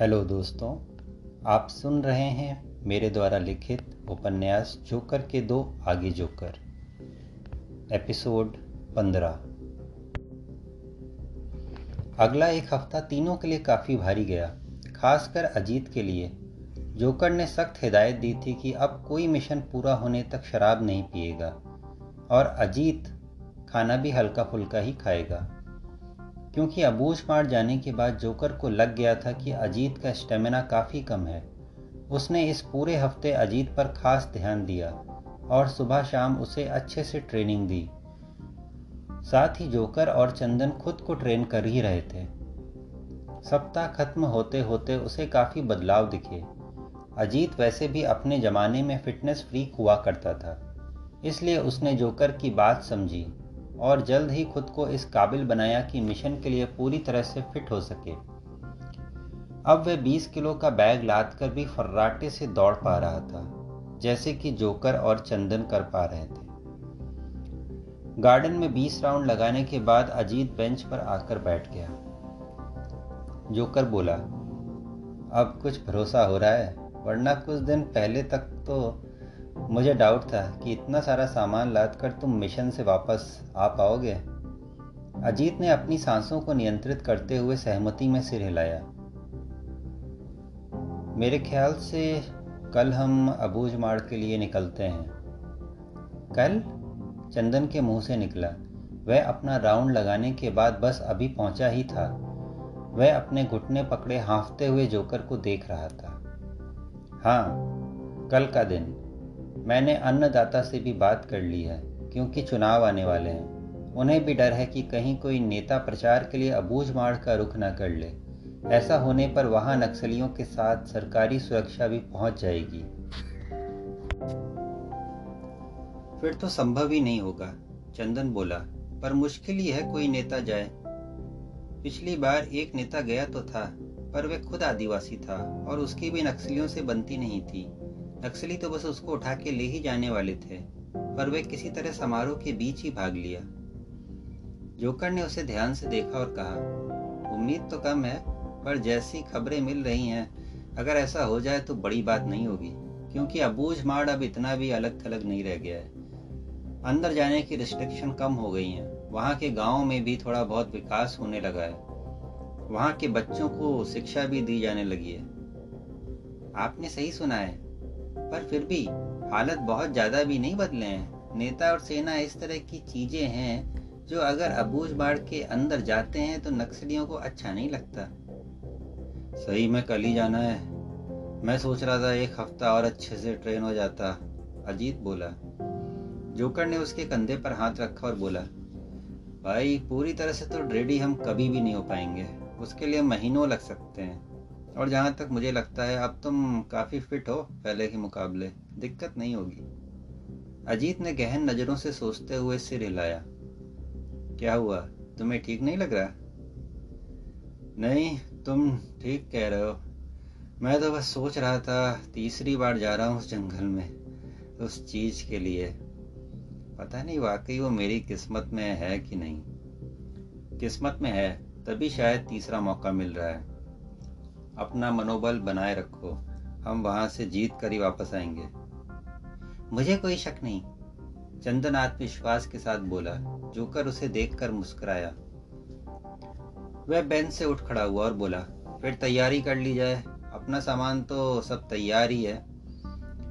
Hello दोस्तों, आप सुन रहे हैं मेरे द्वारा लिखित उपन्यास जोकर के दो आगे जोकर, एपिसोड पंद्रह। अगला एक हफ़्ता तीनों के लिए काफ़ी भारी गया, खासकर अजीत के लिए। जोकर ने सख्त हिदायत दी थी कि अब कोई मिशन पूरा होने तक शराब नहीं पिएगा और अजीत खाना भी हल्का फुल्का ही खाएगा। क्योंकि अबूझ मार जाने के बाद जोकर को लग गया था कि अजीत का स्टेमिना काफ़ी कम है। उसने इस पूरे हफ़्ते अजीत पर खास ध्यान दिया और सुबह शाम उसे अच्छे से ट्रेनिंग दी। साथ ही जोकर और चंदन खुद को ट्रेन कर ही रहे थे। सप्ताह खत्म होते होते उसे काफ़ी बदलाव दिखे। अजीत वैसे भी अपने ज़माने में फिटनेस फ्रीक हुआ करता था, इसलिए उसने जोकर की बात समझी। और जल्द ही खुद को इस काबिल बनाया कि मिशन के लिए पूरी तरह से फिट हो सके। अब वह 20 किलो का बैग लाद कर भी फर्राटे से दौड़ पा रहा था, जैसे कि जोकर और चंदन कर पा रहे थे। गार्डन में 20 राउंड लगाने के बाद अजीत बेंच पर आकर बैठ गया। जोकर बोला, अब कुछ भरोसा हो रहा है, वरना कुछ दिन पहले तक तो मुझे डाउट था कि इतना सारा सामान लाद कर तुम मिशन से वापस आ पाओगे। अजीत ने अपनी सांसों को नियंत्रित करते हुए सहमति में सिर हिलाया। मेरे ख्याल से कल हम अबूझ माड़ के लिए निकलते हैं। कल? चंदन के मुँह से निकला। वह अपना राउंड लगाने के बाद बस अभी पहुँचा ही था। वह अपने घुटने पकड़े हाँफते हुए जोकर को देख रहा था। हाँ कल का दिन। मैंने अन्नदाता से भी बात कर ली है, क्योंकि चुनाव आने वाले हैं। उन्हें भी डर है कि कहीं कोई नेता प्रचार के लिए अबूझ माड़ का रुख न कर ले। ऐसा होने पर वहाँ नक्सलियों के साथ सरकारी सुरक्षा भी पहुँच जाएगी। फिर तो संभव ही नहीं होगा, चंदन बोला। पर मुश्किल ही है कोई नेता जाए। पिछली बार एक नेता गया तो था, पर वह खुद आदिवासी था और उसकी भी नक्सलियों से बनती नहीं थी। नक्सली तो बस उसको उठा के ले ही जाने वाले थे, पर वे किसी तरह समारोह के बीच ही भाग लिया। जोकर ने उसे ध्यान से देखा और कहा, उम्मीद तो कम है, पर जैसी खबरें मिल रही हैं, अगर ऐसा हो जाए तो बड़ी बात नहीं होगी, क्योंकि अबूझ माड़ अब इतना भी अलग थलग नहीं रह गया है। अंदर जाने की रिस्ट्रिक्शन कम हो गई हैं, वहाँ के गाँव में भी थोड़ा बहुत विकास होने लगा है। वहाँ के बच्चों को शिक्षा भी दी जाने लगी है। आपने सही सुना है पर फिर भी हालत बहुत ज़्यादा भी नहीं बदले हैं। नेता और सेना इस तरह की चीज़ें हैं जो अगर अबूझ बाढ़ के अंदर जाते हैं तो नक्सलियों को अच्छा नहीं लगता। सही में कल ही जाना है। मैं सोच रहा था एक हफ़्ता और अच्छे से ट्रेन हो जाता, अजीत बोला। जोकर ने उसके कंधे पर हाथ रखा और बोला, भाई, पूरी तरह से तो रेडी हम कभी भी नहीं हो पाएँगे। उसके लिए महीनों लग सकते हैं। और जहाँ तक मुझे लगता है अब तुम काफ़ी फिट हो पहले के मुकाबले। दिक्कत नहीं होगी। अजीत ने गहन नज़रों से सोचते हुए सिर हिलाया। क्या हुआ? तुम्हें ठीक नहीं लग रहा? नहीं, तुम ठीक कह रहे हो। मैं तो बस सोच रहा था, तीसरी बार जा रहा हूँ उस जंगल में, उस चीज़ के लिए। पता नहीं वाकई वो मेरी किस्मत में है कि नहीं। किस्मत में है, तभी शायद तीसरा मौका मिल रहा है। अपना मनोबल बनाए रखो। हम वहाँ से जीत कर ही वापस आएँगे। मुझे कोई शक नहीं। चंदन आत्मविश्वास के साथ बोला, जोकर उसे देखकर मुस्कुराया। वह बेंच से उठ खड़ा हुआ और बोला, फिर तैयारी कर ली जाए। अपना सामान तो सब तैयार ही है।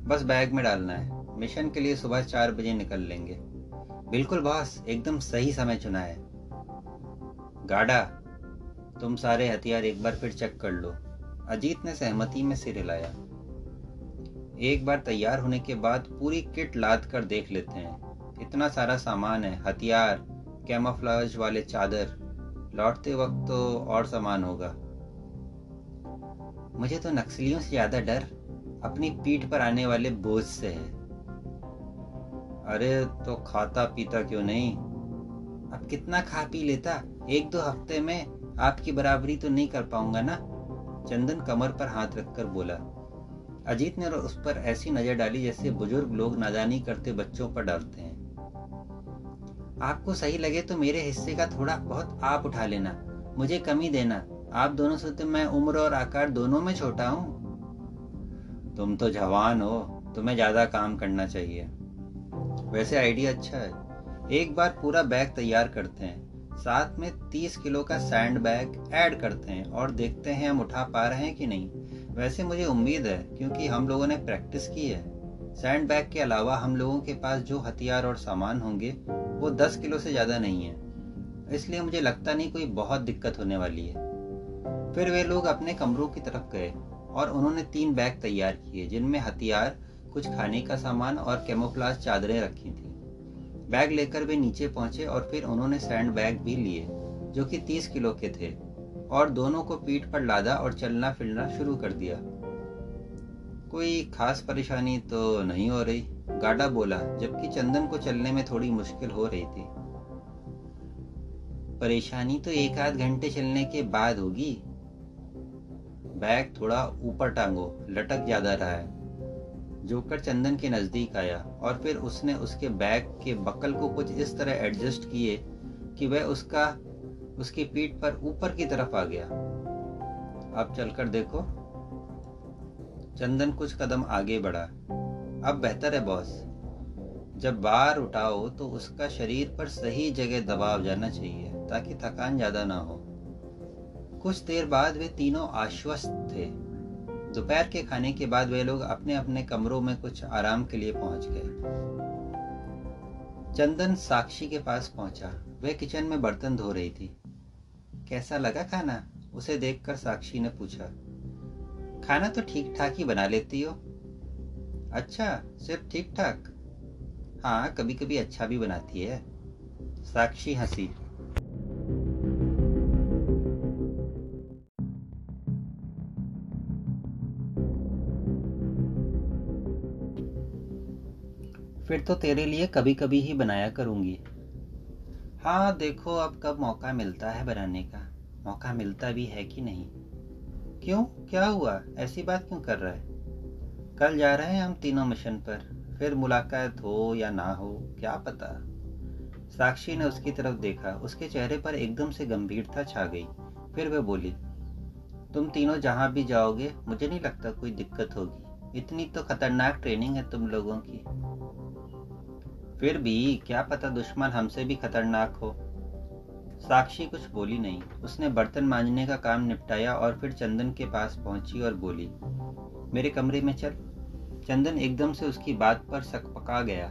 बस बैग में डालना है। मिशन के लिए सुबह चार बजे निकल लेंगे। बिल्कुल बॉस, एकदम सही समय चुना है। गाड़ा, तुम सारे हथियार एक बार फिर चेक कर लो। अजीत ने सहमति में सिर हिलाया। एक बार तैयार होने के बाद पूरी किट लाद कर देख लेते हैं। इतना सारा सामान है, हथियार, कैमोफ्लाज वाले चादर, लौटते वक्त तो और सामान होगा। मुझे तो नक्सलियों से ज़्यादा डर अपनी पीठ पर आने वाले बोझ से है। अरे तो खाता पीता क्यों नहीं? अब कितना खा पी लेता? एक दो हफ़्ते में आपकी बराबरी तो नहीं कर पाऊँगा ना? चंदन कमर पर हाथ रखकर बोला, अजीत ने उस पर ऐसी नज़र डाली जैसे बुज़ुर्ग लोग नादानी करते बच्चों पर डालते हैं। आपको सही लगे तो मेरे हिस्से का थोड़ा बहुत आप उठा लेना, मुझे कमी देना। आप दोनों से तो मैं उम्र और आकार दोनों में छोटा हूँ। तुम तो जवान हो, तुम्हें ज़्यादा काम करना चाहिए। वैसे आइडिया अच्छा है। एक बार पूरा बैग तैयार करते हैं। साथ में तीस किलो का सैंड बैग ऐड करते हैं और देखते हैं हम उठा पा रहे हैं कि नहीं। वैसे मुझे उम्मीद है, क्योंकि हम लोगों ने प्रैक्टिस की है। सैंड बैग के अलावा हम लोगों के पास जो हथियार और सामान होंगे, वो दस किलो से ज़्यादा नहीं है। इसलिए मुझे लगता नहीं कोई बहुत दिक्कत होने वाली है। फिर वे लोग अपने कमरों की तरफ़ गए और उन्होंने तीन बैग तैयार किए, जिनमें हथियार, कुछ खाने का सामान और कैमोफ्लाज चादरें रखी थी। बैग लेकर वे नीचे पहुँचे और फिर उन्होंने सैंड बैग भी लिए, जो कि तीस किलो के थे, और दोनों को पीठ पर लादा और चलना फिरना शुरू कर दिया। कोई खास परेशानी तो नहीं हो रही गाडा बोला, जबकि चंदन को चलने में थोड़ी मुश्किल हो रही थी। परेशानी तो एक आध घंटे चलने के बाद होगी। बैग थोड़ा ऊपर टांगो, लटक ज़्यादा रहा है। जोकर चंदन के नज़दीक आया और फिर उसने उसके बैग के बकल को कुछ इस तरह एडजस्ट किए कि वह उसका, उसकी पीठ पर ऊपर की तरफ़ आ गया। अब चलकर देखो। चंदन कुछ कदम आगे बढ़ा। अब बेहतर है बॉस जब बार उठाओ तो उसका शरीर पर सही जगह दबाव जाना चाहिए, ताकि थकान ज़्यादा ना हो। कुछ देर बाद वे तीनों आश्वस्त थे। दोपहर के खाने के बाद वे लोग अपने अपने कमरों में कुछ आराम के लिए पहुँच गए। चंदन साक्षी के पास पहुँचा। वह किचन में बर्तन धो रही थी। कैसा लगा खाना? उसे देखकर साक्षी ने पूछा। खाना तो ठीक ठाक ही बना लेती हो? अच्छा सिर्फ़ ठीक ठाक हाँ कभी कभी अच्छा भी बनाती है। साक्षी हँसी। फिर तो तेरे लिए कभी कभी ही बनाया करूँगी। हाँ देखो अब कब मौका मिलता है बनाने का। मौका मिलता भी है कि नहीं? क्यों? क्या हुआ? ऐसी बात क्यों कर रहा है? कल जा रहे हैं हम तीनों मिशन पर। फिर मुलाकात हो या ना हो, क्या पता? साक्षी ने उसकी तरफ़ देखा। उसके चेहरे पर एकदम से गंभीरता छा गई। फिर वह बोली, तुम तीनों जहाँ भी जाओगे, मुझे नहीं लगता कोई दिक्कत होगी। इतनी तो खतरनाक ट्रेनिंग है तुम लोगों की। फिर भी क्या पता दुश्मन हमसे भी खतरनाक हो। साक्षी कुछ बोली नहीं। उसने बर्तन मांजने का काम निपटाया और फिर चंदन के पास पहुँची और बोली, मेरे कमरे में चल। चंदन एकदम से उसकी बात पर सकपका गया।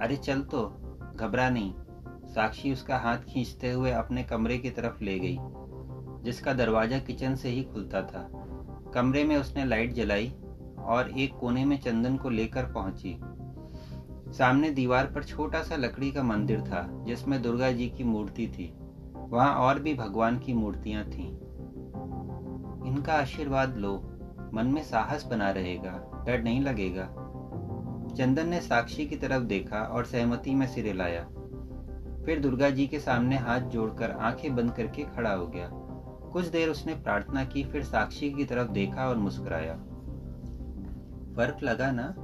अरे चल तो घबरा नहीं। साक्षी उसका हाथ खींचते हुए अपने कमरे की तरफ़ ले गई, जिसका दरवाज़ा किचन से ही खुलता था। कमरे में उसने लाइट जलाई और एक कोने में चंदन को लेकर पहुँची। सामने दीवार पर छोटा सा लकड़ी का मंदिर था, जिसमें दुर्गा जी की मूर्ति थी। वहाँ और भी भगवान की मूर्तियाँ थीं। इनका आशीर्वाद लो, मन में साहस बना रहेगा, डर नहीं लगेगा। चंदन ने साक्षी की तरफ़ देखा और सहमति में सिर हिलाया फिर दुर्गा जी के सामने हाथ जोड़कर आँखें बंद करके खड़ा हो गया। कुछ देर उसने प्रार्थना की, फिर साक्षी की तरफ़ देखा और मुस्कुराया। फ़र्क लगा ना?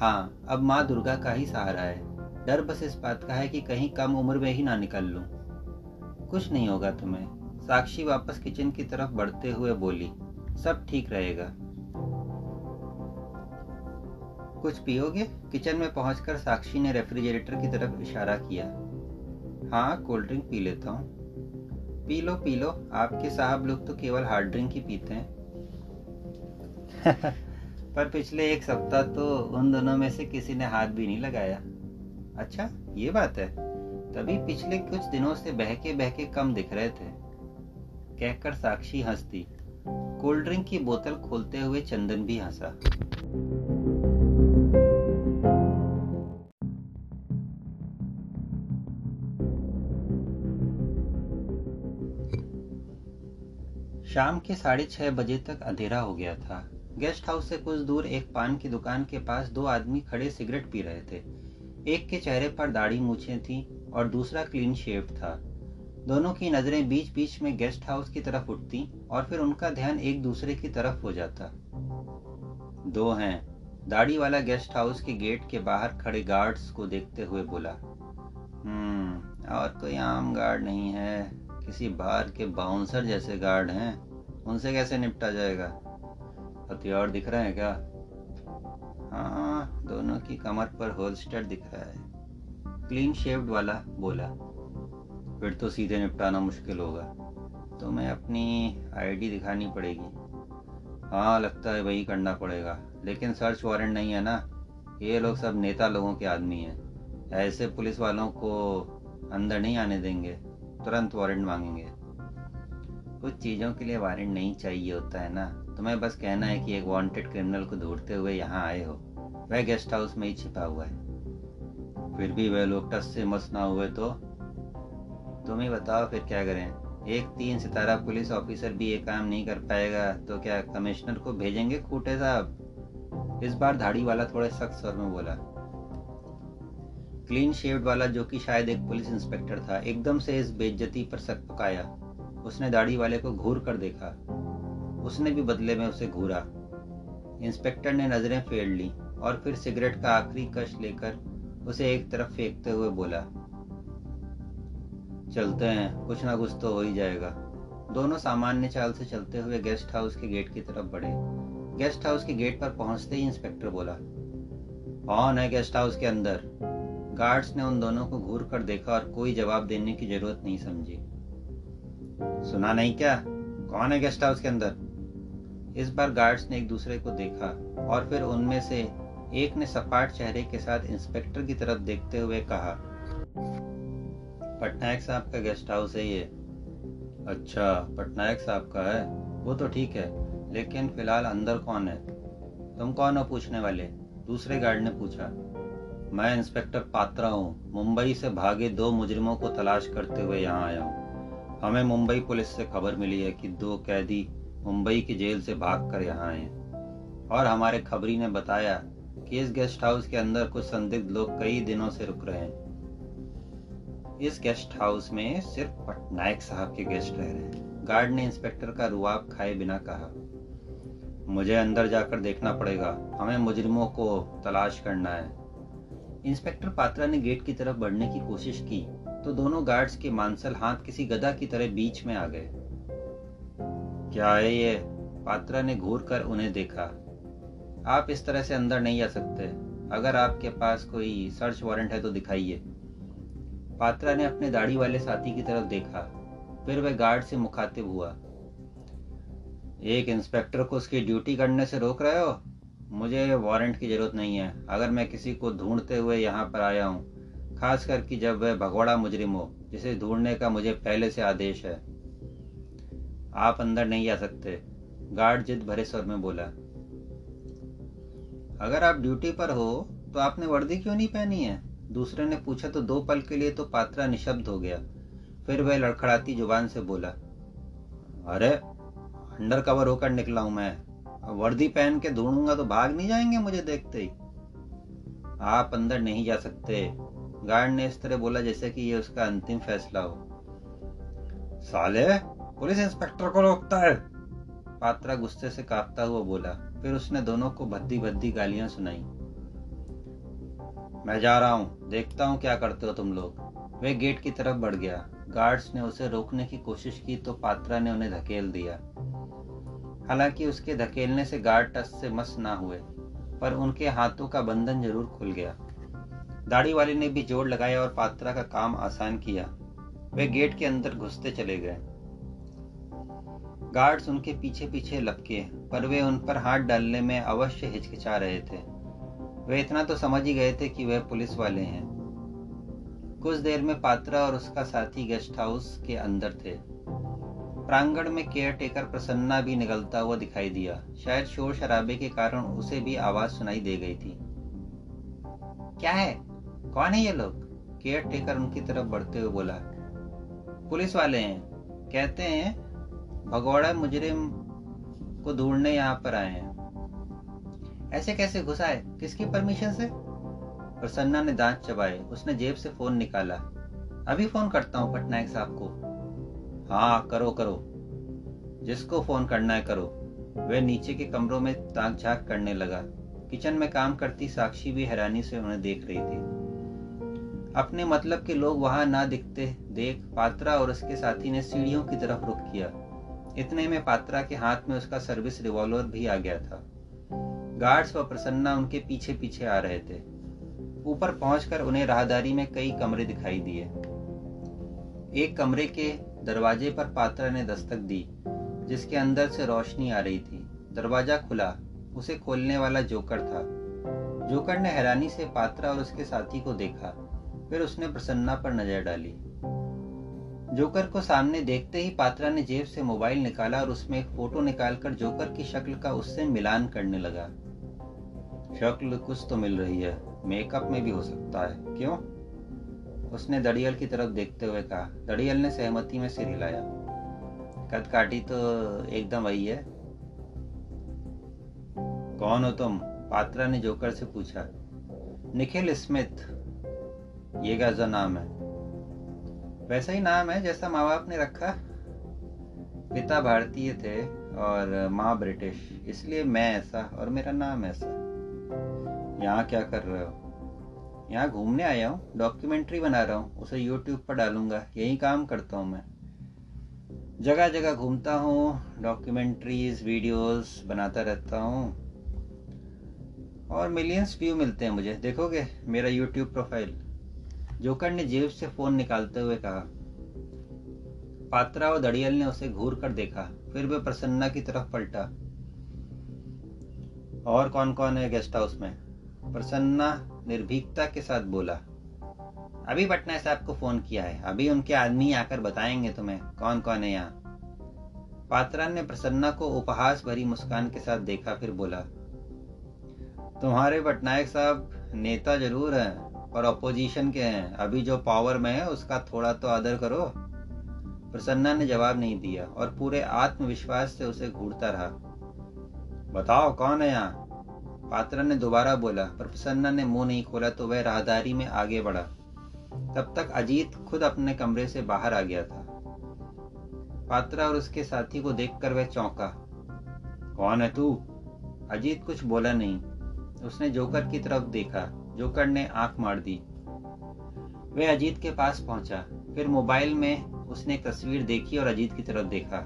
हाँ अब माँ दुर्गा का ही सहारा है। डर बस इस बात का है कि कहीं कम उम्र में ही ना निकल लूँ। कुछ नहीं होगा तुम्हें। साक्षी वापस किचन की तरफ़ बढ़ते हुए बोली, सब ठीक रहेगा। कुछ पियोगे? किचन में पहुंचकर साक्षी ने रेफ्रिजरेटर की तरफ़ इशारा किया। हाँ कोल्ड ड्रिंक पी लेता हूँ। पी लो पी लो। आपके साहब लोग तो केवल हार्ड ड्रिंक ही पीते हैं। पर पिछले एक सप्ताह तो उन दोनों में से किसी ने हाथ भी नहीं लगाया। अच्छा ये बात है। तभी पिछले कुछ दिनों से बहके बहके कम दिख रहे थे। कहकर साक्षी हंसती। कोल्ड ड्रिंक की बोतल खोलते हुए चंदन भी हंसा। शाम के साढ़े छह बजे तक अंधेरा हो गया था। गेस्ट हाउस से कुछ दूर एक पान की दुकान के पास दो आदमी खड़े सिगरेट पी रहे थे। एक के चेहरे पर दाढ़ी मूछे थी और दूसरा क्लीन शेव था। दोनों की नज़रें बीच बीच में गेस्ट हाउस की तरफ़ उठती और फिर उनका ध्यान एक दूसरे की तरफ़ हो जाता। दो हैं, दाढ़ी वाला गेस्ट हाउस के गेट के बाहर खड़े गार्ड्स को देखते हुए बोला हम्म और कोई आम गार्ड नहीं है। किसी बार के बाउंसर जैसे गार्ड हैं। उनसे कैसे निपटा जाएगा? हथियार दिख रहे हैं क्या? हाँ दोनों की कमर पर होलस्टर दिख रहा है। क्लीन शेव्ड वाला बोला, फिर तो सीधे निपटाना मुश्किल होगा। तुम्हें अपनी आईडी दिखानी पड़ेगी। हाँ लगता है वही करना पड़ेगा। लेकिन सर्च वारंट नहीं है ना? ये लोग सब नेता लोगों के आदमी हैं। ऐसे पुलिस वालों को अंदर नहीं आने देंगे। तुरंत वारंट मांगेंगे। कुछ चीज़ों के लिए वारंट नहीं चाहिए होता है ना? तुम्हें बस कहना है कि एक वांटेड क्रिमिनल को ढूंढते हुए यहाँ आए हो। वह गेस्ट हाउस में ही छिपा हुआ है। फिर भी वह लोग टस से मस ना हुए तो? तुम ही बताओ फिर क्या करें? एक तीन सितारा पुलिस ऑफिसर भी ये काम नहीं कर पाएगा तो क्या कमिश्नर को भेजेंगे खूटे साहब? इस बार धाड़ी वाला थोड़े सख्त स्वर में बोला। क्लीन शेव्ड वाला जो कि शायद एक पुलिस इंस्पेक्टर था, एकदम से इस बेज्जती पर सक पकाया। उसने दाढ़ी वाले को घूर कर देखा। उसने भी बदले में उसे घूरा। इंस्पेक्टर ने नज़रें फेर ली और फिर सिगरेट का आखिरी कश लेकर उसे एक तरफ़ फेंकते हुए बोला, चलते हैं, कुछ ना कुछ तो हो ही जाएगा। दोनों सामान्य चाल से चलते हुए गेस्ट हाउस के गेट की तरफ़ बढ़े। गेस्ट हाउस के गेट पर पहुँचते ही इंस्पेक्टर बोला, कौन है गेस्ट हाउस के अंदर? गार्ड्स ने उन दोनों को घूर कर देखा और कोई जवाब देने की ज़रूरत नहीं समझी। सुना नहीं क्या? कौन है गेस्ट हाउस के अंदर? इस बार गार्ड्स ने एक दूसरे को देखा और फिर उनमें से एक ने सपाट चेहरे के साथ इंस्पेक्टर की तरफ़ देखते हुए कहा, पटनायक साहब का गेस्ट हाउस है ये. अच्छा पटनायक साहब का है? वो तो ठीक है, लेकिन फ़िलहाल अंदर कौन है? तुम कौन हो पूछने वाले? दूसरे गार्ड ने पूछा. मैं इंस्पेक्टर पात्रा हूँ। मुंबई से भागे दो मुजरिमों को तलाश करते हुए यहाँ आया हूँ। हमें मुंबई पुलिस से खबर मिली है कि दो कैदी मुंबई की जेल से भागकर यहाँ आए। और हमारे खबरी ने बताया कि इस गेस्ट हाउस के अंदर कुछ संदिग्ध लोग कई दिनों से रुक रहे हैं। इस गेस्ट हाउस में सिर्फ़ पटनायक साहब के गेस्ट रह रहे हैं। गार्ड ने इंस्पेक्टर का रुआब खाए बिना कहा, मुझे अंदर जाकर देखना पड़ेगा। हमें मुजरिमों को तलाश करना है। इंस्पेक्टर पात्रा ने गेट की तरफ़ बढ़ने की कोशिश की तो दोनों गार्ड्स के मांसल हाथ किसी गदा की तरह बीच में आ गए। क्या है ये? पात्रा ने घूर कर उन्हें देखा। आप इस तरह से अंदर नहीं आ सकते। अगर आपके पास कोई सर्च वारंट है तो दिखाइए। पात्रा ने अपने दाढ़ी वाले साथी की तरफ़ देखा। फिर वह गार्ड से मुखातिब हुआ। एक इंस्पेक्टर को उसकी ड्यूटी करने से रोक रहे हो? मुझे वारंट की ज़रूरत नहीं है। अगर मैं किसी को ढूंढते हुए यहाँ पर आया हूँ खास करके जब वह भगवाड़ा मुजरिम हो, जिसे ढूँढने का मुझे पहले से आदेश है। आप अंदर नहीं आ सकते। गार्ड जिद भरे स्वर में बोला, अगर आप ड्यूटी पर हो तो आपने वर्दी क्यों नहीं पहनी है? दूसरे ने पूछा तो दो पल के लिए तो पात्रा निशब्द हो गया। फिर वह लड़खड़ाती ज़ुबान से बोला, अरे, अंडर कवर होकर निकला हूँ मैं। वर्दी पहन के ढूंढूँगा तो भाग नहीं जाएँगे मुझे देखते ही। आप अंदर नहीं जा सकते। गार्ड ने इस तरह बोला जैसे कि ये उसका अंतिम फैसला हो। साले पुलिस इंस्पेक्टर को रोकता है। पात्रा गुस्से से कांपता हुआ बोला, फिर उसने दोनों को भद्दी भद्दी गालियाँ सुनाई। मैं जा रहा हूँ, देखता हूँ क्या करते हो तुम लोग। वे गेट की तरफ़ बढ़ गया। गार्ड्स ने उसे रोकने की कोशिश की तो पात्रा ने उन्हें धकेल दिया। हालाँकि उसके धकेलने से गार्ड टस से मस ना हुए, पर उनके हाथों का बंधन ज़रूर खुल गया। दाढ़ी वाले ने भी ज़ोर लगाया और पात्रा का काम आसान किया। वे गेट के अंदर घुसते चले गए। गार्ड्स उनके पीछे पीछे लपके, पर वे उन पर हाथ डालने में अवश्य हिचकिचा रहे थे। वे इतना तो समझ ही गए थे कि वे पुलिस वाले हैं। कुछ देर में पात्रा और उसका साथी गेस्ट हाउस के अंदर थे। प्रांगण में केयर टेकर प्रसन्ना भी निकलता हुआ दिखाई दिया। शायद शोर शराबे के कारण उसे भी आवाज़ सुनाई दे गई थी। क्या है? कौन है ये लोग? केयर टेकर उनकी तरफ़ बढ़ते हुए बोला। पुलिस वाले हैं। कहते हैं भगौड़ा मुजरिम को ढूँढने यहाँ पर आए हैं। ऐसे कैसे घुसा है? किसकी परमिशन से? प्रसन्ना ने दांत चबाए। उसने जेब से फ़ोन निकाला। अभी फ़ोन करता हूँ पटनायक साहब को। हाँ करो करो। जिसको फ़ोन करना है करो। वे नीचे के कमरों में ताक झाक करने लगा। किचन में काम करती साक्षी भी हैरानी से उन्हें देख रही थी। अपने मतलब के लोग वहाँ ना दिखते देख पात्रा और उसके साथी ने सीढ़ियों की तरफ़ रुख किया। इतने में पात्रा के हाथ में उसका सर्विस रिवॉल्वर भी आ गया था। गार्ड्स व प्रसन्ना उनके पीछे पीछे आ रहे थे। ऊपर पहुंचकर उन्हें राहदारी में कई कमरे दिखाई दिए। एक कमरे के दरवाजे पर पात्रा ने दस्तक दी, जिसके अंदर से रोशनी आ रही थी। दरवाज़ा खुला, उसे खोलने वाला जोकर था। जोकर ने हैरानी से पात्रा और उसके साथी को देखा, फिर उसने प्रसन्ना पर नज़र डाली। जोकर को सामने देखते ही पात्रा ने जेब से मोबाइल निकाला और उसमें एक फ़ोटो निकालकर जोकर की शक्ल का उससे मिलान करने लगा। शक्ल कुछ तो मिल रही है। मेकअप में भी हो सकता है। क्यों? उसने दड़ियल की तरफ़ देखते हुए कहा। दड़ियल ने सहमति में सिर हिलाया। कद काटी तो एकदम वही है। कौन हो तुम? पात्रा ने जोकर से पूछा। निखिल स्मिथ। ये कैसा नाम है। वैसा ही नाम है जैसा माँ बाप ने रखा। पिता भारतीय थे और माँ ब्रिटिश, इसलिए मैं ऐसा और मेरा नाम ऐसा। यहाँ क्या कर रहे हो? यहाँ घूमने आया हूँ, डॉक्यूमेंट्री बना रहा हूँ, उसे यूट्यूब पर डालूँगा, यही काम करता हूँ मैं। जगह जगह घूमता हूँ, डॉक्यूमेंट्रीज वीडियोस बनाता रहता हूँ। और मिलियंस व्यू मिलते हैं मुझे, देखोगे मेरा यूट्यूब प्रोफ़ाइल जोकर ने जेब से फ़ोन निकालते हुए कहा। पात्रा और दड़ियल ने उसे घूर कर देखा, फिर वे प्रसन्ना की तरफ़ पलटा। और कौन कौन है गेस्ट हाउस में? प्रसन्ना निर्भीकता के साथ बोला। अभी पटना साहब को फ़ोन किया है, अभी उनके आदमी आकर बताएँगे तुम्हें कौन कौन है यहाँ? पात्रा ने प्रसन्ना को उपहास भरी मुस्कान के साथ देखा, फिर बोला, तुम्हारे पटनायक साहब नेता ज़रूर हैं। और अपोजिशन के हैं। अभी जो पावर में है, उसका थोड़ा तो आदर करो। प्रसन्ना ने जवाब नहीं दिया और पूरे आत्मविश्वास से उसे घूरता रहा। बताओ, कौन है यहाँ? पात्रा ने दोबारा बोला, पर प्रसन्ना ने मुँह नहीं खोला तो वह राहदारी में आगे बढ़ा। तब तक अजीत खुद अपने कमरे से बाहर आ गया था। पात्रा और उसके साथी को देखकर वह चौंका। कौन है तू? अजीत कुछ बोला नहीं। उसने जोकर की तरफ़ देखा। जोकर ने आँख मार दी। वह अजीत के पास पहुँचा। फिर मोबाइल में उसने एक तस्वीर देखी और अजीत की तरफ़ देखा।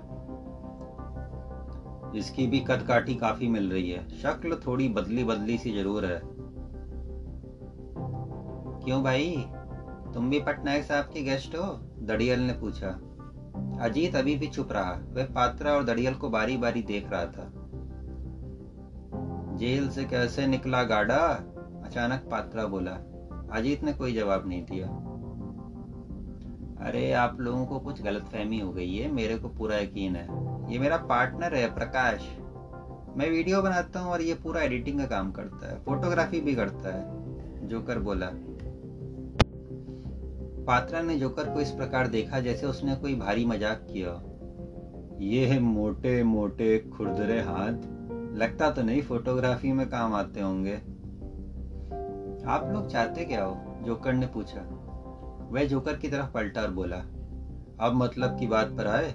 इसकी भी कद काठी काफ़ी मिल रही है। शक्ल थोड़ी बदली बदली सी ज़रूर है। क्यों भाई? तुम भी पटनायक साहब के गेस्ट हो? दड़ियल ने पूछा। अजीत अभी भी चुप रहा। वह पात्रा और दड़ियल को बारी बारी देख रहा था। जेल से कैसे निकला गाड़ा अचानक पात्रा बोला, अजीत ने कोई जवाब नहीं दिया। अरे, आप लोगों को कुछ गलत फहमी हो गई है, मेरे को पूरा यकीन है। ये मेरा पार्टनर है, प्रकाश। मैं वीडियो बनाता हूँ और ये पूरा एडिटिंग का काम करता है, फोटोग्राफी भी करता है, जोकर बोला। पात्रा ने जोकर को इस प्रकार देखा जैसे उसने कोई भारी मज़ाक किया। ये है मोटे मोटे खुरदरे हाथ। लगता तो नहीं फोटोग्राफी में काम आते होंगे। आप लोग चाहते क्या हो? जोकर ने पूछा। वह जोकर की तरफ़ पलटा और बोला, अब मतलब की बात पर आए?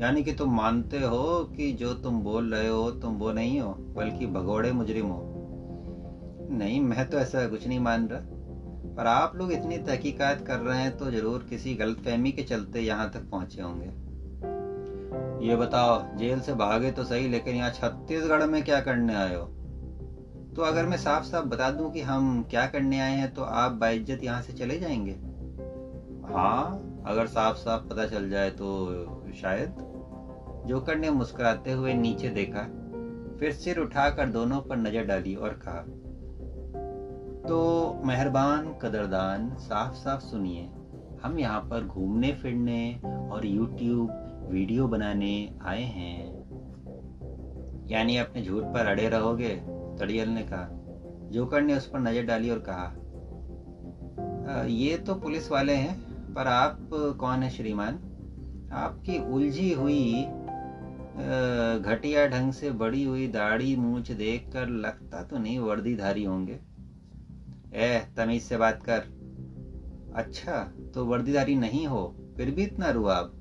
यानी कि तुम मानते हो कि जो तुम बोल रहे हो, तुम वो नहीं हो, बल्कि भगोड़े मुजरिम हो? नहीं, मैं तो ऐसा कुछ नहीं मान रहा। पर आप लोग इतनी तहकीकात कर रहे हैं तो ज़रूर किसी गलतफहमी के चलते यहाँ तक पहुँचे होंगे। ये बताओ, जेल से भागे तो सही, लेकिन यहाँ छत्तीसगढ़ में क्या करने आए हो? तो अगर मैं साफ़ साफ़ बता दूँ कि हम क्या करने आए हैं तो आप बाइज्जत यहाँ से चले जाएँगे? हाँ अगर साफ़ साफ़ पता चल जाए तो शायद। जोकर ने मुस्कुराते हुए नीचे देखा, फिर सिर उठाकर दोनों पर नज़र डाली और कहा तो मेहरबान कदरदान साफ़ साफ़ सुनिए, हम यहाँ पर घूमने, फिरने और यूट्यूब वीडियो बनाने आए हैं। यानी अपने झूठ पर अड़े रहोगे? तड़ियल ने कहा। जोकर ने उस पर नज़र डाली और कहा ये तो पुलिस वाले हैं, पर आप कौन है श्रीमान? आपकी उलझी हुई घटिया ढंग से बड़ी हुई दाढ़ी मूछ देखकर लगता तो नहीं वर्दीधारी होंगे। ए, तमीज से बात कर। अच्छा तो वर्दीधारी नहीं हो, फिर भी इतना रुआब?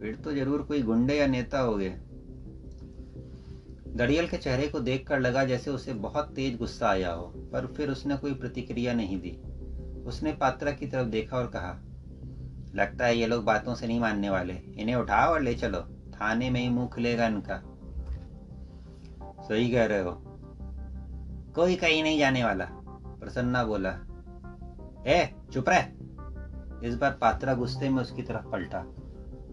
फिर तो ज़रूर कोई गुंडे या नेता हो गए दड़ियल के चेहरे को देखकर लगा जैसे उसे बहुत तेज गुस्सा आया हो, पर फिर उसने कोई प्रतिक्रिया नहीं दी। उसने पात्रा की तरफ़ देखा और कहा, लगता है ये लोग बातों से नहीं मानने वाले। इन्हें उठाओ और ले चलो। थाने में ही मुँह खुलेगा इनका। सही कह रहे हो। कोई कहीं नहीं जाने वाला, प्रसन्ना बोला। ए, चुप रह। इस बार पात्रा गुस्से में उसकी तरफ़ पलटा।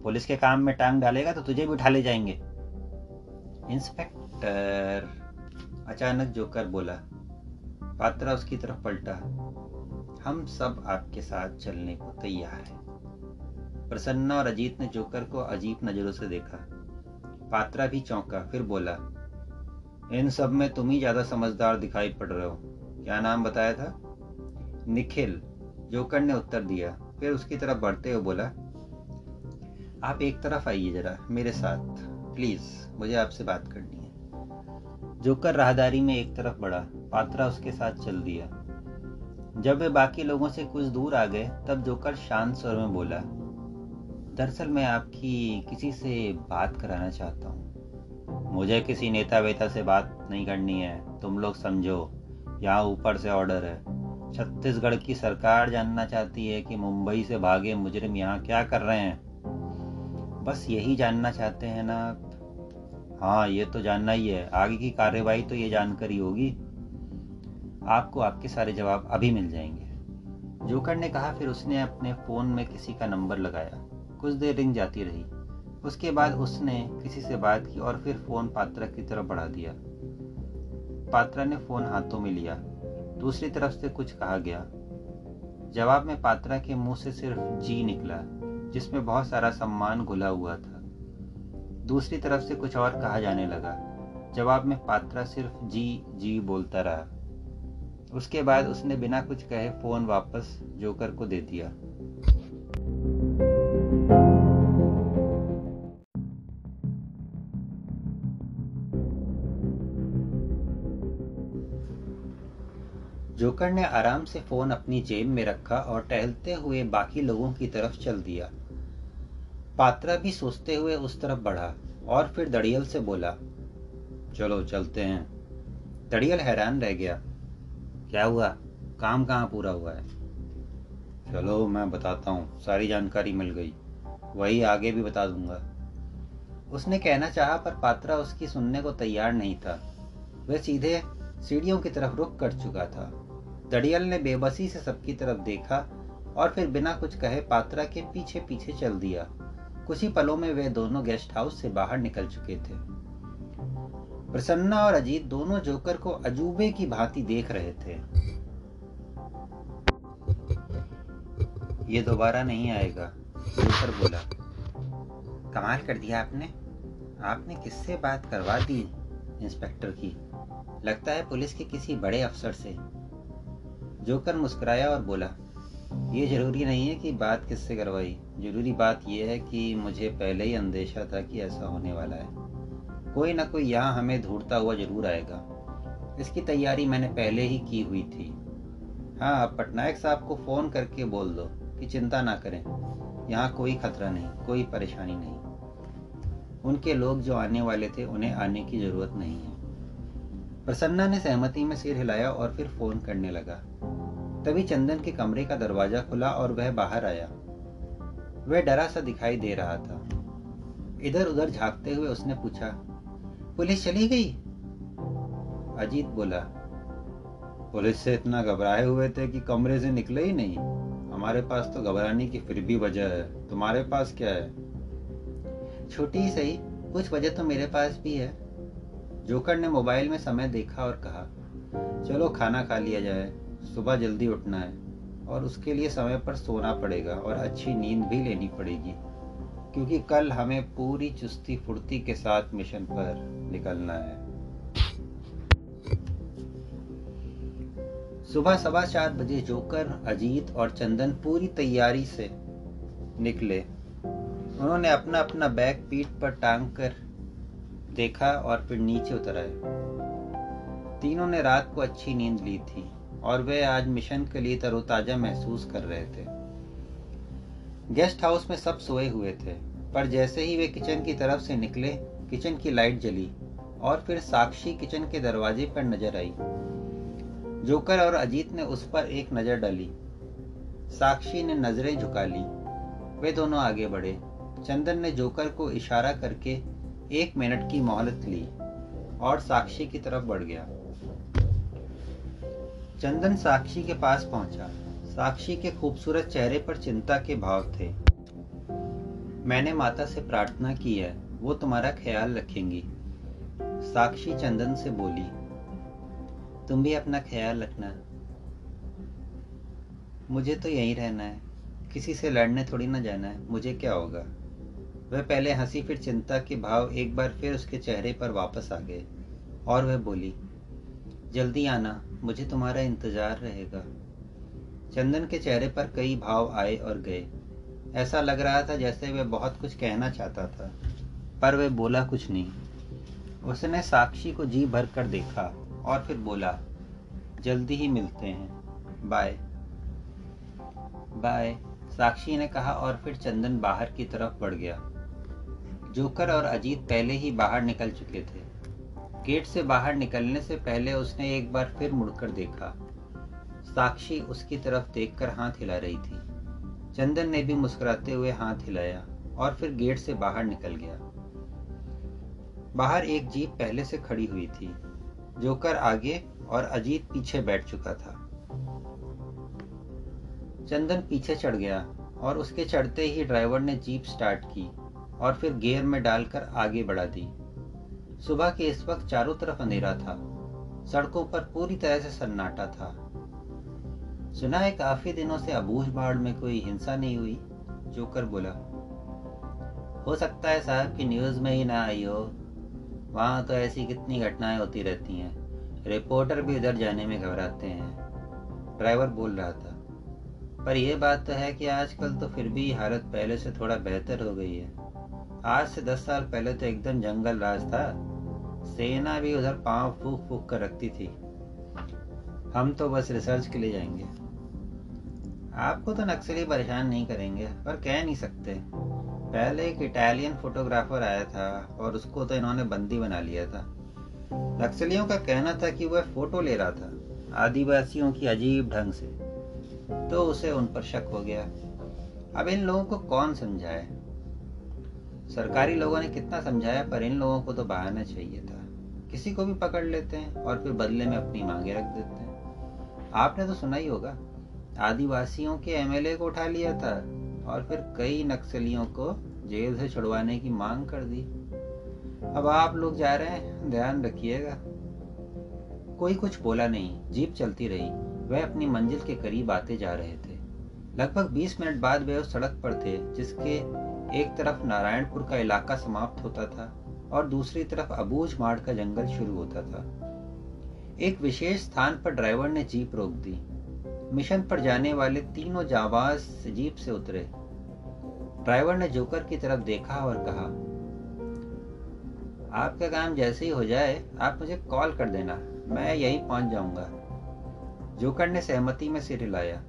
पुलिस के काम में टांग डालेगा तो तुझे भी उठा ले जाएँगे। इंस्पेक्टर अचानक जोकर बोला, पात्रा उसकी तरफ़ पलटा। हम सब आपके साथ चलने को तैयार हैं। प्रसन्ना और अजीत ने जोकर को अजीब नज़रों से देखा। पात्रा भी चौंका, फिर बोला, इन सब में तुम ही ज़्यादा समझदार दिखाई पड़ रहे हो। क्या नाम बताया था? निखिल। जोकर ने उत्तर दिया, फिर उसकी तरफ़ बढ़ते हुए बोला, आप एक तरफ़ आइए जरा मेरे साथ। प्लीज़, मुझे आपसे बात करनी जोकर राहदारी में एक तरफ़ बढ़ा, पात्रा उसके साथ चल दिया। जब वे बाकी लोगों से कुछ दूर आ गए, तब जोकर शांत स्वर में बोला, दरअसल मैं आपकी किसी से बात कराना चाहता हूँ। मुझे किसी नेता वेता से बात नहीं करनी है। तुम लोग समझो, यहाँ ऊपर से ऑर्डर है। छत्तीसगढ़ की सरकार जानना चाहती है कि मुंबई से भागे मुजरिम यहाँ क्या कर रहे हैं। बस यही जानना चाहते हैं ना हाँ ये तो जानना ही है। आगे की कार्यवाही तो ये जानकारी होगी। आपको आपके सारे जवाब अभी मिल जाएँगे। जोकर ने कहा, फिर उसने अपने फ़ोन में किसी का नंबर लगाया। कुछ देर रिंग जाती रही। उसके बाद उसने किसी से बात की और फिर फ़ोन पात्रा की तरफ़ बढ़ा दिया। पात्रा ने फ़ोन हाथों में लिया। दूसरी तरफ़ से कुछ कहा गया। जवाब में पात्रा के मुँह से सिर्फ़ जी निकला, जिसमें बहुत सारा सम्मान घुला हुआ था। दूसरी तरफ़ से कुछ और कहा जाने लगा। जवाब में पात्रा सिर्फ़ जी जी बोलता रहा। उसके बाद उसने बिना कुछ कहे फ़ोन वापस जोकर को दे दिया। जोकर ने आराम से फ़ोन अपनी जेब में रखा और टहलते हुए बाकी लोगों की तरफ़ चल दिया। पात्रा भी सोचते हुए उस तरफ़ बढ़ा और फिर दड़ियल से बोला, चलो, चलते हैं। दड़ियल हैरान रह गया, क्या हुआ? काम कहाँ पूरा हुआ है? चलो, मैं बताता हूँ, सारी जानकारी मिल गई, वही आगे भी बता दूँगा। उसने कहना चाहा, पर पात्रा उसकी सुनने को तैयार नहीं था। वह सीधे सीढ़ियों की तरफ़ रुक कर चुका था। दड़ियल ने बेबसी से सबकी तरफ़ देखा और फिर बिना कुछ कहे पात्रा के पीछे पीछे चल दिया। कुछ ही पलों में वे दोनों गेस्ट हाउस से बाहर निकल चुके थे। प्रसन्ना और अजीत दोनों जोकर को अजूबे की भांति देख रहे थे। ये दोबारा नहीं आएगा, जोकर बोला। कमाल कर दिया आपने। आपने किससे बात करवा दी, इंस्पेक्टर की? लगता है पुलिस के किसी बड़े अफसर से। जोकर मुस्कुराया और बोला ये ज़रूरी नहीं है कि बात किससे करवाई। ज़रूरी बात यह है कि मुझे पहले ही अंदेशा था कि ऐसा होने वाला है। कोई ना कोई यहाँ हमें ढूंढता हुआ ज़रूर आएगा। इसकी तैयारी मैंने पहले ही की हुई थी। हाँ पटनायक साहब को फ़ोन करके बोल दो कि चिंता ना करें। यहाँ कोई खतरा नहीं, कोई परेशानी नहीं। उनके लोग जो आने वाले थे, उन्हें आने की ज़रूरत नहीं है। प्रसन्ना ने सहमति में सिर हिलाया और फिर फ़ोन करने लगा। तभी चंदन के कमरे का दरवाज़ा खुला और वह बाहर आया। वह डरा सा दिखाई दे रहा था। इधर उधर झांकते हुए उसने पूछा, पुलिस चली गई? अजीत बोला, पुलिस से इतना घबराए हुए थे कि कमरे से निकले ही नहीं। हमारे पास तो घबराने की फिर भी वजह है। तुम्हारे पास क्या है? छोटी सही, कुछ वजह तो मेरे पास भी है। जोकर ने मोबाइल में समय देखा और कहा, चलो खाना खा लिया जाए। सुबह जल्दी उठना है और उसके लिए समय पर सोना पड़ेगा और अच्छी नींद भी लेनी पड़ेगी, क्योंकि कल हमें पूरी चुस्ती फुर्ती के साथ मिशन पर निकलना है। सुबह सवा चार बजे जोकर, अजीत और चंदन पूरी तैयारी से निकले। उन्होंने अपना अपना बैग पीठ पर टांग कर देखा और फिर नीचे उतर आए। तीनों ने रात को अच्छी नींद ली थी। और वे आज मिशन के लिए तरोताजा महसूस कर रहे थे। गेस्ट हाउस में सब सोए हुए थे, पर जैसे ही वे किचन की तरफ़ से निकले, किचन की लाइट जली और फिर साक्षी किचन के दरवाजे पर नज़र आई। जोकर और अजीत ने उस पर एक नज़र डाली। साक्षी ने नज़रें झुका ली। वे दोनों आगे बढ़े। चंदन ने जोकर को इशारा करके एक मिनट की मोहलत ली और साक्षी की तरफ़ बढ़ गया। चंदन साक्षी के पास पहुँचा। साक्षी के खूबसूरत चेहरे पर चिंता के भाव थे। मैंने माता से प्रार्थना की है, वो तुम्हारा ख्याल रखेंगी। साक्षी चंदन से बोली, तुम भी अपना ख्याल रखना। मुझे तो यहीं रहना है। किसी से लड़ने थोड़ी ना जाना है। मुझे क्या होगा? वह पहले हँसी, फिर चिंता के भाव एक बार फिर उसके चेहरे पर वापस आ गए और वह बोली, जल्दी आना। मुझे तुम्हारा इंतज़ार रहेगा। चंदन के चेहरे पर कई भाव आए और गए। ऐसा लग रहा था जैसे वह बहुत कुछ कहना चाहता था, पर वह बोला कुछ नहीं। उसने साक्षी को जी भर कर देखा और फिर बोला, जल्दी ही मिलते हैं। बाय। बाय, साक्षी ने कहा और फिर चंदन बाहर की तरफ़ बढ़ गया। जोकर और अजीत पहले ही बाहर निकल चुके थे। गेट से बाहर निकलने से पहले उसने एक बार फिर मुड़कर देखा। साक्षी उसकी तरफ़ देखकर हाथ हिला रही थी। चंदन ने भी मुस्कुराते हुए हाथ हिलाया और फिर गेट से बाहर निकल गया। बाहर एक जीप पहले से खड़ी हुई थी, जोकर आगे और अजीत पीछे बैठ चुका था। चंदन पीछे चढ़ गया और उसके चढ़ते ही ड्राइवर ने जीप स्टार्ट की और फिर गियर में डालकर आगे बढ़ा दी। सुबह के इस वक्त चारों तरफ़ अंधेरा था। सड़कों पर पूरी तरह से सन्नाटा था। सुना है काफ़ी दिनों से अबूझ बाढ़ में कोई हिंसा नहीं हुई? जोकर बोला, हो सकता है साहब कि न्यूज़ में ही ना आई हो। वहाँ तो ऐसी कितनी घटनाएँ होती रहती हैं। रिपोर्टर भी उधर जाने में घबराते हैं। ड्राइवर बोल रहा था, पर यह बात तो है कि आजकल तो फिर भी हालत पहले से थोड़ा बेहतर हो गई है। आज से दस साल पहले तो एकदम जंगल राज था। सेना भी उधर पाँव फूक फूक कर रखती थी। हम तो बस रिसर्च के लिए जाएँगे। आपको तो नक्सली परेशान नहीं करेंगे, पर कह नहीं सकते। पहले एक इटालियन फोटोग्राफर आया था, और उसको तो इन्होंने बंदी बना लिया था। नक्सलियों का कहना था कि वह फ़ोटो ले रहा था, आदिवासियों की अजीब ढंग से। तो उसे उन पर शक हो गया। अब इन लोगों को कौन समझाए? सरकारी लोगों ने कितना समझाया, पर इन लोगों को तो बहाना चाहिए था। किसी को भी पकड़ लेते हैं और फिर बदले में अपनी मांगे रख देते हैं। आपने तो सुना ही होगा, आदिवासियों के एमएलए को उठा लिया था और फिर कई नक्सलियों को जेल से छुड़वाने की मांग कर दी। अब आप लोग जा रहे हैं, ध्यान रखिएगा। कोई कुछ बोला नहीं, जीप चलती रही। वह अपनी मंजिल के करीब आते जा रहे थे। लगभग 20 मिनट बाद वे उस सड़क पर थे, जिसके एक तरफ़ नारायणपुर का इलाका समाप्त होता था। और दूसरी तरफ़ अबूझ माड़ का जंगल शुरू होता था। एक विशेष स्थान पर ड्राइवर ने जीप रोक दी। मिशन पर जाने वाले तीनों जाबाज जीप से उतरे। ड्राइवर ने जोकर की तरफ़ देखा और कहा, आपका काम जैसे ही हो जाए, आप मुझे कॉल कर देना। मैं यहीं पहुँच जाऊँगा। जोकर ने सहमति में सिर हिलाया।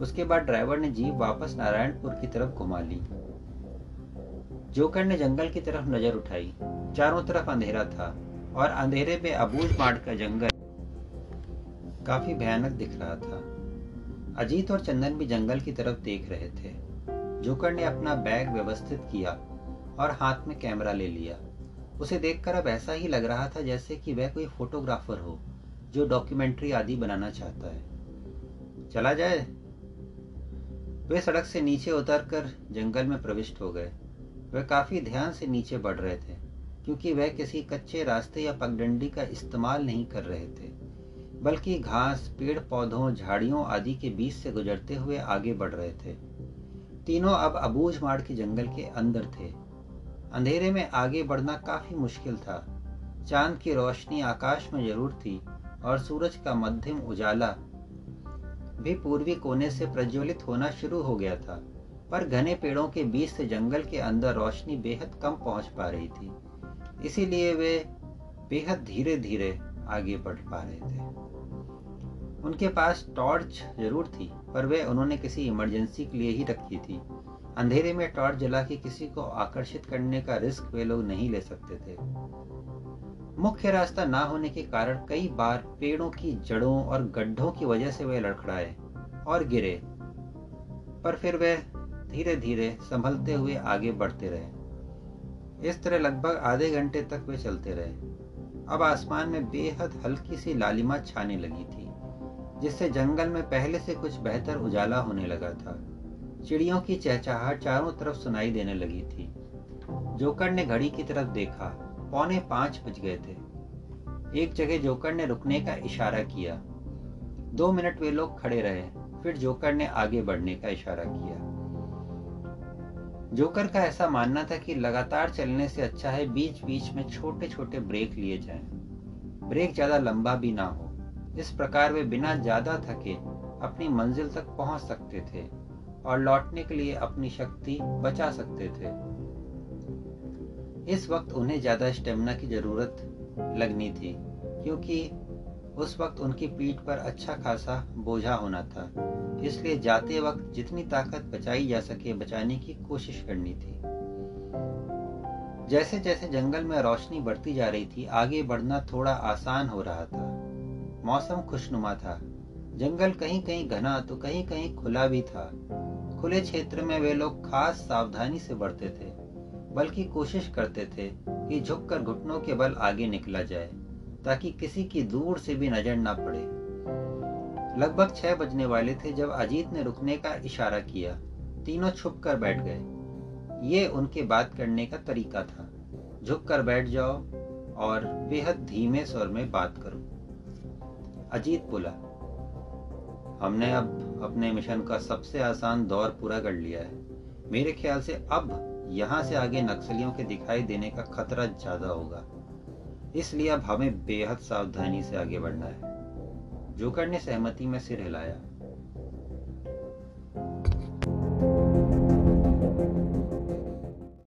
उसके बाद ड्राइवर ने जीप वापस नारायणपुर की तरफ़ घुमा ली। जोकर ने जंगल की तरफ़ नज़र उठाई। चारों तरफ़ अंधेरा था और अंधेरे में अबूझ माड़ का जंगल काफ़ी भयानक दिख रहा था। अजीत और चंदन भी जंगल की तरफ़ देख रहे थे। जोकर ने अपना बैग व्यवस्थित किया और हाथ में कैमरा ले लिया। उसे देखकर अब ऐसा ही लग रहा था जैसे कि वह कोई फोटोग्राफर हो जो डॉक्यूमेंट्री आदि बनाना चाहता है। चला जाए। वे सड़क से नीचे उतरकर जंगल में प्रविष्ट हो गए। वे काफ़ी ध्यान से नीचे बढ़ रहे थे, क्योंकि वह किसी कच्चे रास्ते या पगडंडी का इस्तेमाल नहीं कर रहे थे, बल्कि घास पेड़ पौधों झाड़ियों आदि के बीच से गुजरते हुए आगे बढ़ रहे थे। तीनों अब अबूझ माड़ के जंगल के अंदर थे। अंधेरे में आगे बढ़ना काफ़ी मुश्किल था। चाँद की रोशनी आकाश में ज़रूर थी, और सूरज का मध्यम उजाला भी पूर्वी कोने से प्रज्वलित होना शुरू हो गया था। पर घने पेड़ों के बीच से जंगल के अंदर रोशनी बेहद कम पहुँच पा रही थी। इसीलिए वे बेहद धीरे धीरे आगे बढ़ पा रहे थे। उनके पास टॉर्च ज़रूर थी, पर वे उन्होंने किसी इमरजेंसी के लिए ही रखी थी। अंधेरे में टॉर्च जला के किसी को आकर्षित करने का रिस्क वे लोग नहीं ले सकते थे। मुख्य रास्ता ना होने के कारण कई बार पेड़ों की जड़ों और गड्ढों की वजह से वे लड़खड़ाए और गिरे। पर फिर वे धीरे धीरे संभलते हुए आगे बढ़ते रहे। इस तरह लगभग आधे घंटे तक वे चलते रहे। अब आसमान में बेहद हल्की सी लालिमा छाने लगी थी, जिससे जंगल में पहले से कुछ बेहतर उजाला होने लगा था। चिड़ियों की चहचहाहट चारों तरफ़ सुनाई देने लगी थी। जोकर ने घड़ी की तरफ़ देखा, पौने पाँच बज गए थे। एक जगह जोकर ने रुकने का इशारा किया। दो मिनट वे लोग खड़े रहे, फिर जोकर ने आगे बढ़ने का इशारा किया। जोकर का ऐसा मानना था कि लगातार चलने से अच्छा है बीच बीच में छोटे छोटे ब्रेक लिए जाएँ। ब्रेक ज़्यादा लंबा भी ना हो इस प्रकार वे बिना ज़्यादा थके अपनी मंजिल तक पहुँच सकते थे और लौटने के लिए अपनी शक्ति बचा सकते थे इस वक्त उन्हें ज़्यादा स्टेमिना की ज़रूरत लगनी थी, क्योंकि उस वक्त उनकी पीठ पर अच्छा खासा बोझा होना था, इसलिए जाते वक्त जितनी ताकत बचाई जा सके बचाने की कोशिश करनी थी। जैसे जैसे जंगल में रोशनी बढ़ती जा रही थी, आगे बढ़ना थोड़ा आसान हो रहा था। मौसम खुशनुमा था। जंगल कहीं कहीं घना तो कहीं कहीं खुला भी था। खुले क्षेत्र में वे लोग खास सावधानी से बढ़ते थे, बल्कि कोशिश करते थे कि झुककर घुटनों के बल आगे निकला जाए। ताकि किसी की दूर से भी नज़र ना पड़े। लगभग छह बजने वाले थे जब अजीत ने रुकने का इशारा किया। तीनों छुप कर बैठ गए। ये उनके बात करने का तरीका था। झुक कर बैठ जाओ और बेहद धीमे स्वर में बात करो। अजीत बोला, हमने अब अपने मिशन का सबसे आसान दौर पूरा कर लिया है। मेरे ख्याल से अब यहाँ से आगे नक्सलियों के दिखाई देने का खतरा ज़्यादा होगा। इसलिए अब हमें बेहद सावधानी से आगे बढ़ना है। जोकर ने सहमति में सिर हिलाया।